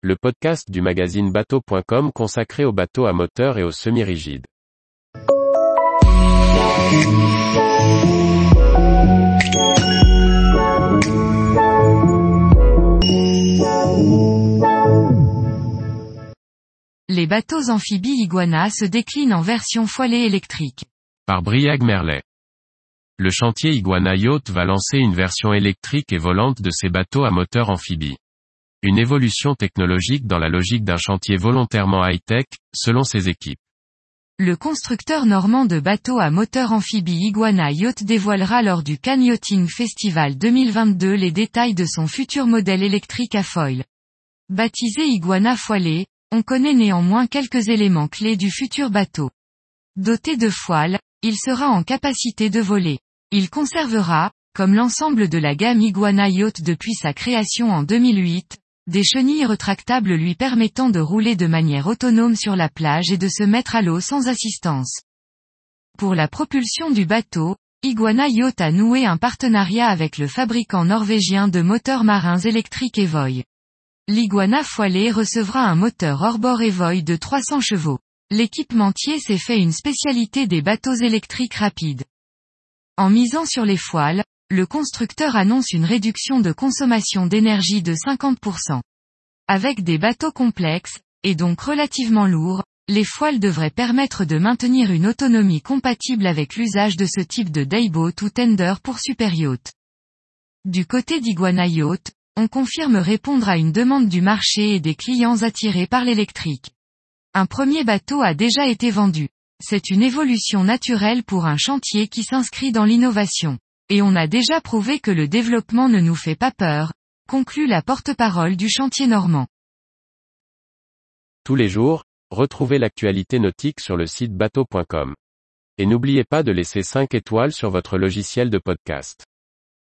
le podcast du magazine bateau.com consacré aux bateaux à moteur et aux semi-rigides. Les bateaux amphibies Iguana se déclinent en version foilée électrique. Par Briag Merlet. Le chantier Iguana Yacht va lancer une version électrique et volante de ses bateaux à moteur amphibie. Une évolution technologique dans la logique d'un chantier volontairement high-tech, selon ses équipes. Le constructeur normand de bateaux à moteur amphibie Iguana Yacht dévoilera lors du Cannes Yachting Festival 2022 les détails de son futur modèle électrique à foil. Baptisé Iguana Foilé, on connaît néanmoins quelques éléments clés du futur bateau. Doté de foiles, il sera en capacité de voler. Il conservera, comme l'ensemble de la gamme Iguana Yacht depuis sa création en 2008, des chenilles rétractables lui permettant de rouler de manière autonome sur la plage et de se mettre à l'eau sans assistance. Pour la propulsion du bateau, Iguana Yacht a noué un partenariat avec le fabricant norvégien de moteurs marins électriques Evoy. L'Iguana Foilé recevra un moteur hors-bord Evoy de 300 chevaux. L'équipementier s'est fait une spécialité des bateaux électriques rapides. En misant sur les foiles, le constructeur annonce une réduction de consommation d'énergie de 50%. Avec des bateaux complexes, et donc relativement lourds, les foiles devraient permettre de maintenir une autonomie compatible avec l'usage de ce type de dayboat ou tender pour super yacht. Du côté d'Iguana Yacht, on confirme répondre à une demande du marché et des clients attirés par l'électrique. Un premier bateau a déjà été vendu. C'est une évolution naturelle pour un chantier qui s'inscrit dans l'innovation. Et on a déjà prouvé que le développement ne nous fait pas peur, conclut la porte-parole du chantier normand. Tous les jours, retrouvez l'actualité nautique sur le site bateau.com. Et n'oubliez pas de laisser 5 étoiles sur votre logiciel de podcast.